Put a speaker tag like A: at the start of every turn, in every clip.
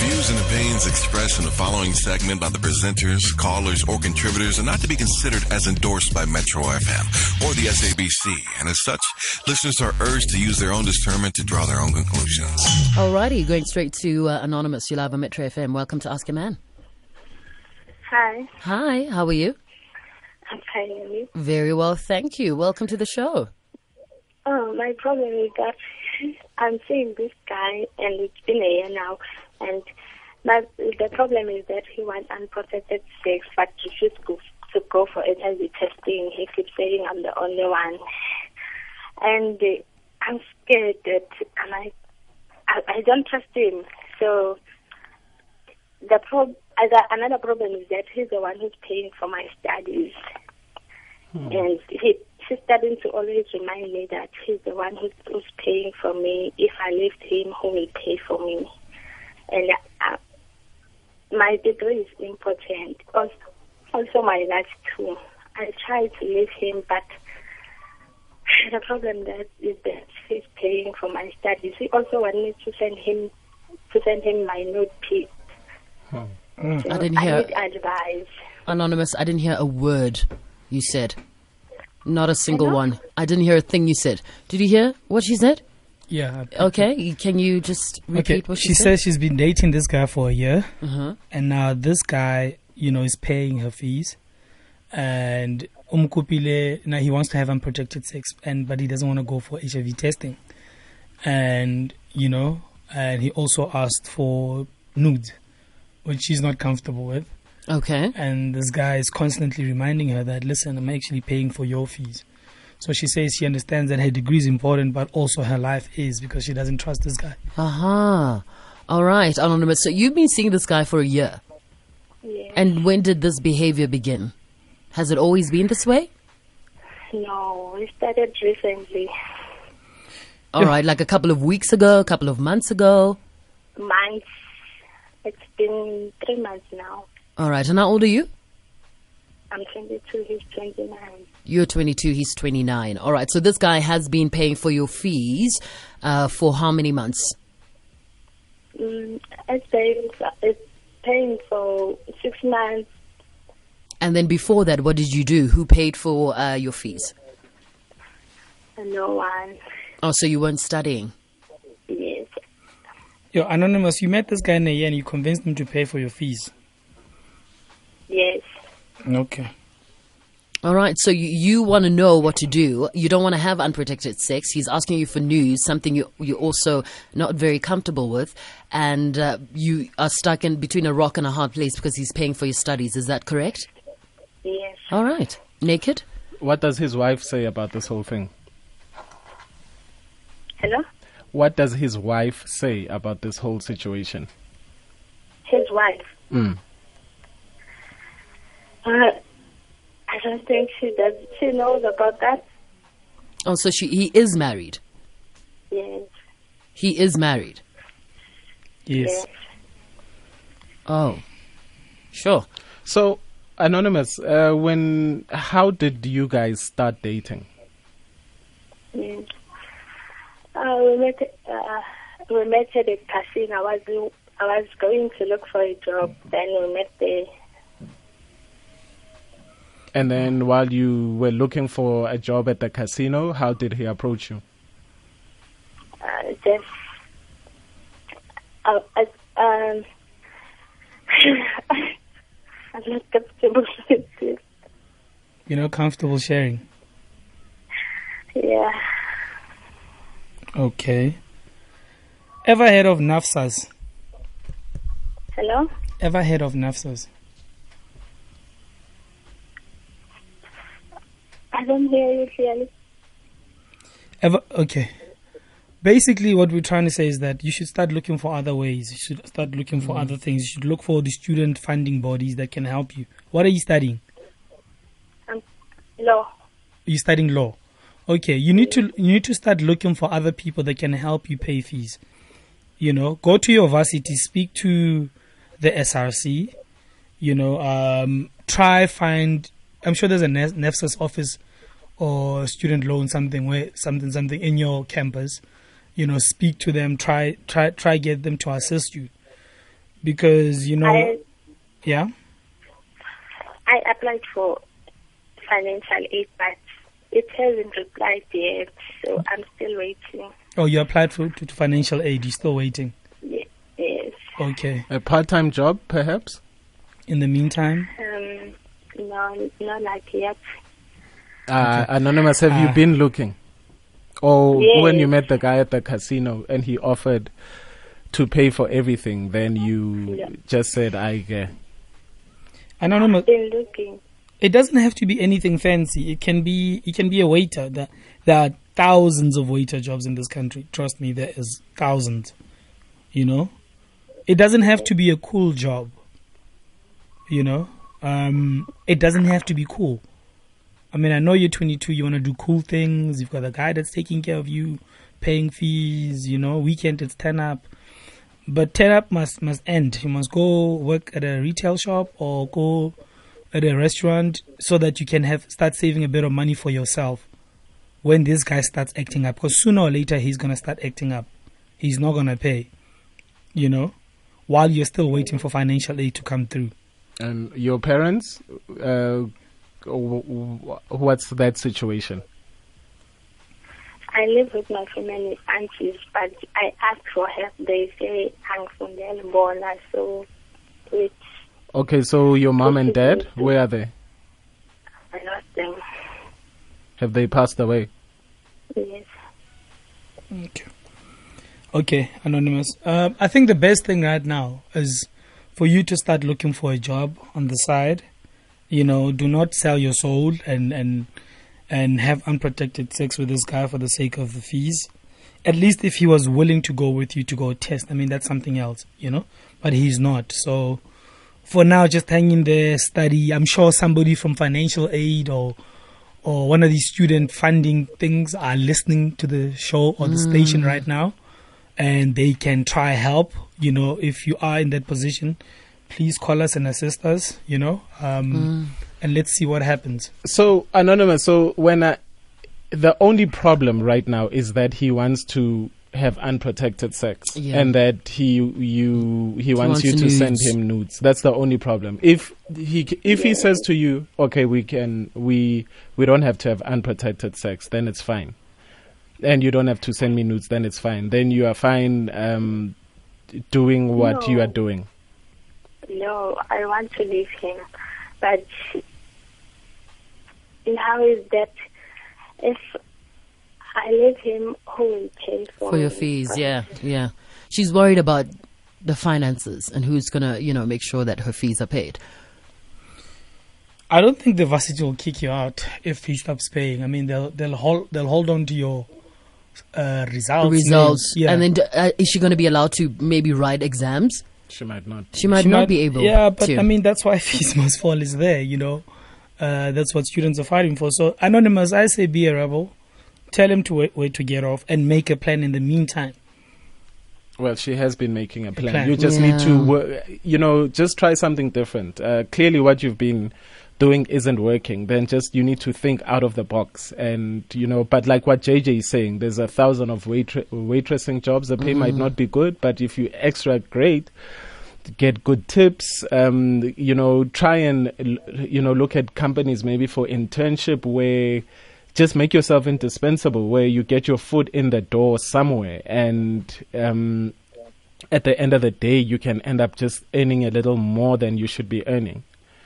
A: views and opinions expressed in the following segment by the presenters, callers, or contributors are not to be considered as endorsed by Metro FM or the SABC, and as such, listeners are urged to use their own discernment to draw their own conclusions.
B: Alrighty, going straight to uh, Anonymous. You live on Metro FM. Welcome to Ask a Man.
C: Hi,
B: Hi, how are you?
C: I'm fine. and you?
B: Very well, thank you. Welcome to the show.
C: Oh, my problem is that I'm seeing this guy, and it's been a year now, and the problem is that he wants unprotected sex, but refuses to, to go for HIV testing. He keeps saying I'm the only one, and uh, I'm scared that am I, I, I don't trust him. So the prob- other, another problem is that he's the one who's paying for my studies. And he, he's starting to always remind me that he's the one who's, who's paying for me. If I leave him, who will pay for me? And uh, my degree is important. Also, also my life too. I try to leave him, but the problem that is that he's paying for my studies. He also want me to send him to send him my note piece. So
B: I didn't hear-
C: I need advice.
B: Anonymous, I didn't hear a word you said. Not a single
C: Hello?
B: one. I didn't hear a thing you said. Did you hear what she said?
D: Yeah.
B: Okay, can you just repeat
D: Okay.
B: what she, said?
D: She
B: said?
D: says she's been dating this guy for a year,
B: uh-huh.
D: and now this guy, you know, is paying her fees, and umkupile now he wants to have unprotected sex, and but he doesn't want to go for HIV testing, and you know, and he also asked for nudes, which she's not comfortable with,
B: Okay.
D: and this guy is constantly reminding her that listen, I'm actually paying for your fees. So she says she understands that her degree is important, but also her life is because she doesn't trust this guy.
B: Aha. All right, Anonymous. So you've been seeing this guy for a year.
C: Yeah.
B: And when did this behavior begin? Has it always been this way?
C: No, it started recently.
B: All right, like a couple of weeks ago, a couple of months ago.
C: Months. It's been three months now.
B: All right, and how old are you?
C: I'm 22, he's 29.
B: You're 22, he's 29. All right, so this guy has been paying for your fees uh, for how many months?
C: Mm, it's, paying, it's paying for six months.
B: And then before that, what did you do? Who paid for uh, your fees?
C: No one.
B: Oh, so you weren't studying.
C: Yes.
D: Yo, Anonymous, you met this guy in a year and you convinced him to pay for your fees.
C: Yes.
D: Okay.
B: All right, so you, you want to know what to do. You don't want to have unprotected sex. He's asking you for news, something you, you're also not very comfortable with. And uh, you are stuck in between a rock and a hard place because he's paying for your studies. Is that correct?
C: Yes.
B: All right. Naked?
E: What does his wife say about this whole thing?
C: Hello?
E: What does his wife say about this whole situation?
C: His wife.
E: Mm.
C: Uh, I don't think she does. She knows about that.
B: Oh, so she, he is married.
C: Yes.
B: He is married.
D: Yes.
C: Yes.
B: Oh. Sure.
E: So, Anonymous, uh, when how did you guys start dating?
C: Mm. Uh, we met. Uh, we met at a casino. I was I was going to look for a job. Then we met there.
E: And then while you were looking for a job at the casino, how did he approach you?
C: Uh, just. Uh, uh, um. I'm not comfortable with this.
D: You're not comfortable sharing.
C: Yeah.
D: Okay. Ever heard of NSFAS?
C: Hello.
D: Ever heard of
C: NSFAS? Don't hear you clearly.
D: Ever okay. Basically, what we're trying to say is that you should start looking for other ways. You should start looking for other things. You should look for the student funding bodies that can help you. What are you studying?
C: Um, no.
D: You're studying law. Okay, you need to you need to start looking for other people that can help you pay fees. You know, go to your varsity, speak to the SRC. You know, um, try find. I'm sure there's a Ne- NSFAS office or student loan something where something something in your campus. You know, speak to them. Try try try get them to assist you. because you know,
C: I
D: yeah.
C: I applied for financial aid, but it hasn't replied yet, so I'm still waiting.
D: Oh, you applied for to, to financial aid. You're still waiting.
C: Yes.
D: Okay.
E: A part-time job, perhaps?
D: In the meantime,
C: Um, no, not like yet.
E: Uh, Anonymous, have you
D: Ah.
E: been looking? Or
C: Yes.
E: when you met the guy at the casino and he offered to pay for everything, then you
C: Yeah.
E: just said, I get.
D: anonymous.
C: Been looking.
D: It doesn't have to be anything fancy. It can be. It can be a waiter. There, there are thousands of waiter jobs in this country. Trust me, there is thousands. You know, it doesn't have to be a cool job. You know, um, it doesn't have to be cool. I mean, I know you're 22. You want to do cool things. You've got a guy that's taking care of you, paying fees. You know, weekend it's turn up. But turn up must must end. You must go work at a retail shop or go at a restaurant so that you can have start saving a bit of money for yourself when this guy starts acting up because sooner or later he's going to start acting up he's not going to pay you know while you're still waiting for financial aid to come through
E: And your parents, uh, what's that situation?
C: I live with my family aunties, but I ask for help. They say angifundele bona, so which
E: Okay, so your mom and dad, where are they?
C: I lost them.
E: Have they passed away?
C: Yes.
D: okay okay anonymous um, i think the best thing right now is for you to start looking for a job on the side you know do not sell your soul and and and have unprotected sex with this guy for the sake of the fees. At least if he was willing to go with you to go test. I mean that's something else you know? But he's not. So for now just hang in there study. I'm sure somebody from financial aid or or one of these student funding things are listening to the show or the station mm. right now. And they can try help you know if you are in that position please call us and assist us you know um, and let's see what happens
E: So anonymous. So when I, the only problem right now is that he wants to have unprotected sex,
B: Yeah.
E: and that he you he wants,
B: wants
E: you to send him nudes. That's the only problem. If he if he says to you, okay, we can we we don't have to have unprotected sex, then it's fine, and you don't have to send me nudes, then it's fine. Then you are fine um, doing what you are doing.
C: No, I want to leave him, but how is that? If I leave him, who will pay for
B: for your
C: me?
B: fees. Yeah, yeah. She's worried about the finances and who's gonna, you know, make sure that her fees are paid.
D: i don't think the varsity will kick you out if he stops paying i mean they'll they'll hold they'll hold on to your uh, results
B: Results,
D: yeah
B: and then uh, is she gonna be allowed to maybe write exams?
E: She might not.
B: She might
D: She
B: not
D: might-
B: be able.
D: To Yeah, but
B: to.
D: I mean that's why fees must fall is there. You know, uh, that's what students are fighting for. So anonymous, I say be a rebel. Tell him to wait, wait to get off and make a plan in the meantime.
E: Well, she has been making a plan.
D: plan.
E: You just need to,
B: Yeah.
E: wo- you know, just try something different. Uh, clearly, what you've been doing isn't working. Then just you need to think out of the box, and you know. But like what JJ is saying, there's a thousand of waitre- waitressing jobs. The pay might not be good, but if you extra great, get good tips. Um, you know, try and you know look at companies maybe for internship where just make yourself indispensable, where you get your foot in the door somewhere, and um, at the end of the day, you can end up just earning a little more than you should be earning.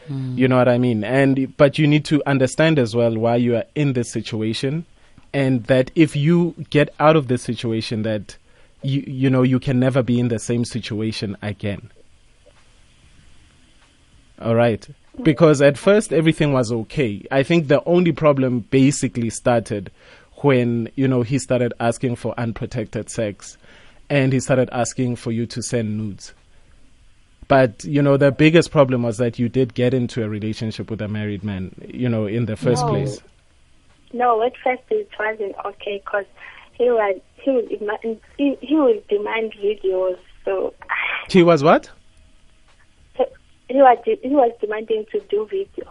E: Hmm. You know what I mean? And but you need to understand as well why you are in this situation, and that if you get out of this situation, that you you know you can never be in the same situation again. All right. Because at first everything was okay. I think the only problem basically started when, you know, he started asking for unprotected sex and he started asking for you to send nudes. But, you know, the biggest problem was that you did get into a relationship with a married man, you know, in the first
C: No.
E: place.
C: No, at first it wasn't okay because he was he would demand he, he would demand videos. So
E: He was what?
C: he was de- he was demanding to do video.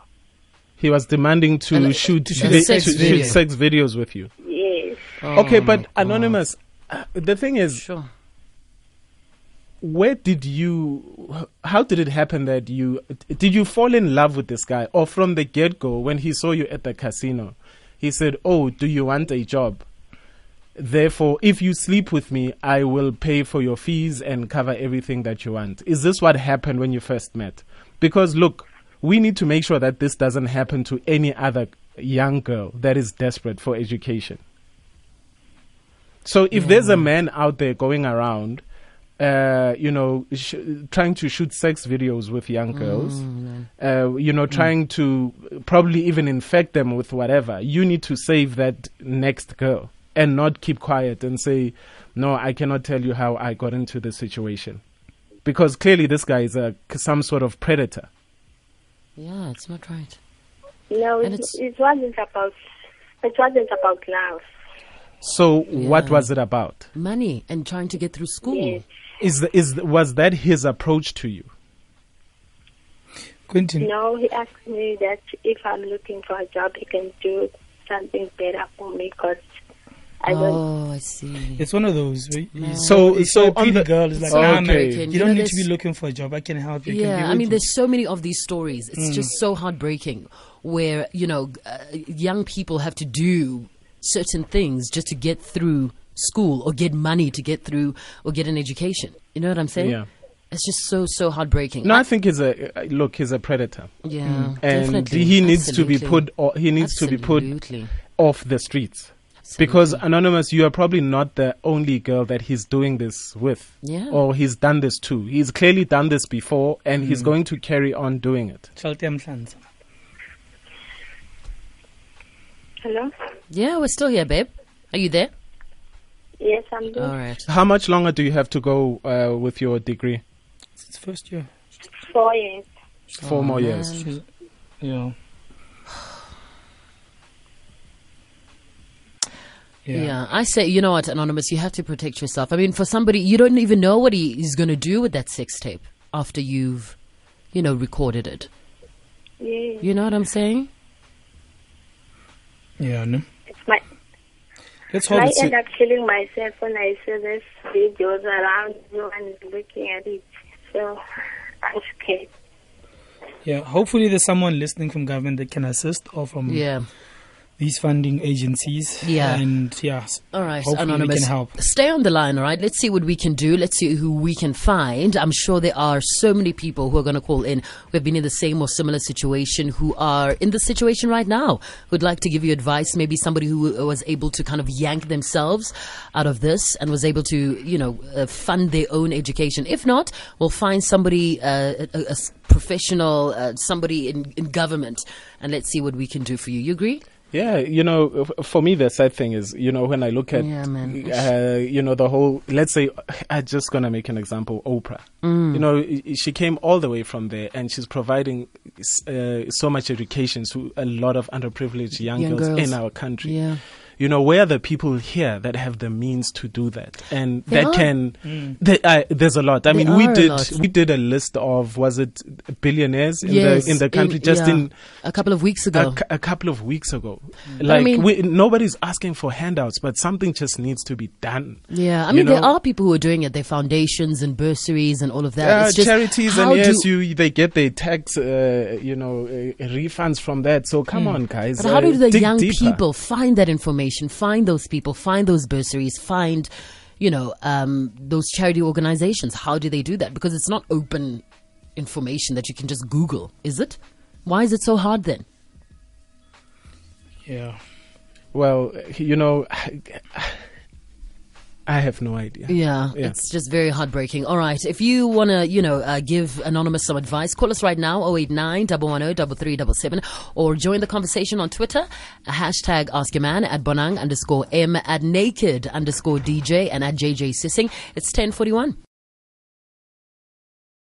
E: He was demanding to
B: And, uh,
E: shoot,
B: to shoot
E: vi-
B: sex
E: to shoot
B: video.
E: sex videos with you.
C: Yes.
E: okay,
B: Oh
E: but
B: my
E: anonymous, uh, the thing is,
B: Sure.
E: where did you how did it happen that you did you fall in love with this guy, or from the get go when he saw you at the casino, he said, "Oh, do you want a job?" Therefore, if you sleep with me, I will pay for your fees and cover everything that you want. Is this what happened when you first met? Because look, we need to make sure that this doesn't happen to any other young girl that is desperate for education. So if there's a mm-hmm. man out there going around, uh, you know, sh- trying to shoot sex videos with young girls, uh, you know, trying to probably even infect them with whatever, you need to save that next girl and not keep quiet and say, no, I cannot tell you how I got into this situation. Because clearly this guy is a, some sort of predator.
B: Yeah, it's not right.
C: No, it,
B: it's-
C: it wasn't about. It wasn't about love.
E: So what was it about?
B: Money and trying to get through school.
C: Yes.
E: Is the, is the- was that his approach to you?
D: Quentin,
C: No, he asked me that if I'm looking for a job, he can do something better for me because I don't.
B: Oh, I see.
D: it's one of those. right?
B: No.
E: So-
D: it's
E: so
D: a pretty
E: the-
D: girl is like,
E: Okay.
D: nah, man,
E: American.
D: you
B: You
D: don't
B: know,
D: need to be looking for a job. I can help you. I can
B: Yeah, I mean,
D: you.
B: there's so many of these stories. It's just so heartbreaking where, you know, uh, young people have to do certain things just to get through school or get money to get through or get an education. You know what I'm saying?
E: Yeah.
B: It's just so, so heartbreaking.
E: No, I think he's a uh, look. He's a predator,
B: yeah,
E: and
B: definitely.
E: he needs to be put. o- He needs to be put off the streets. Because anonymous, you are probably not the only girl that he's doing this with,
B: Yeah.
E: or he's done this to. He's clearly done this before, and he's going to carry on doing it.
D: Shelter Mhlanza.
C: Hello.
B: Yeah, we're still here, babe. Are you there?
C: Yes, I'm doing
B: All right.
E: How much longer do you have to go uh, with your degree?
D: It's first year.
C: four years.
E: Four
B: Oh,
E: more
B: man.
E: years.
D: She's, yeah.
B: Yeah. I say, you know what, Anonymous, you have to protect yourself. I mean, for somebody, you don't even know what he is going to do with that sex tape after you've, you know, recorded it.
C: Yeah,
B: You know what I'm saying?
D: Yeah, no.
C: It's my.
D: Let's hope
C: I
D: it's.
C: end up killing myself when I see these videos around you and looking at it. So I'm scared.
D: Yeah, hopefully there's someone listening from government that can assist or from
B: Yeah.
D: These funding agencies.
B: Yeah.
D: And yeah.
B: All right,
D: Hopefully we
B: Anonymous.
D: can help.
B: Stay on the line, all right? Let's see what we can do. Let's see who we can find. I'm sure there are so many people who are going to call in who have been in the same or similar situation, who are in the situation right now, who'd like to give you advice. Maybe somebody who was able to kind of yank themselves out of this and was able to, you know, uh, fund their own education. If not, we'll find somebody, uh, a, a professional, uh, somebody in, in government, and let's see what we can do for you. You agree?
E: Yeah, you know, for me, the sad thing is, you know, when I look at,
B: Yeah.
E: Uh, you know, the whole, let's say, I'm just going to make an example, Oprah.
B: Mm.
E: You know, she came all the way from there and she's providing uh, so much education to a lot of underprivileged young,
B: Young
E: girls,
B: girls.
E: in our country.
B: Yeah.
E: You know, where are the people here that have the means to do that? And
B: There
E: that
B: are.
E: can, there, uh, there's a lot. I
B: There
E: mean, we did, we did a list of, was it billionaires in
B: Yes,
E: the, in the country just
B: yeah.
E: in,
B: a couple of weeks ago.
E: a, a couple of weeks ago.
B: I
E: Like
B: mean-
E: we, nobody's asking for handouts, but something just needs to be done.
B: Yeah, I
E: You
B: mean, there are people who are doing it. Their foundations and bursaries and all of that.
E: Uh,
B: it's just
E: charities and yes, you they get their tax, uh, you know, uh, refunds from that. So come on, guys.
B: But how
E: uh,
B: do the young
E: deeper.
B: people find that information? Find those people. Find those bursaries. Find, you know, um, those charity organizations. How do they do that? Because it's not open information that you can just Google, is it? Why is it so hard then?
D: Yeah.
E: Well, you know, I have no idea.
B: Yeah,
E: Yeah.
B: it's just very heartbreaking. All right, if you want to, you know, uh, give Anonymous some advice, call us right now, 089 110 3377, or join the conversation on Twitter, hashtag Ask Your Man at Bonang underscore M at Naked underscore DJ and at JJ Tsieng. It's 1041.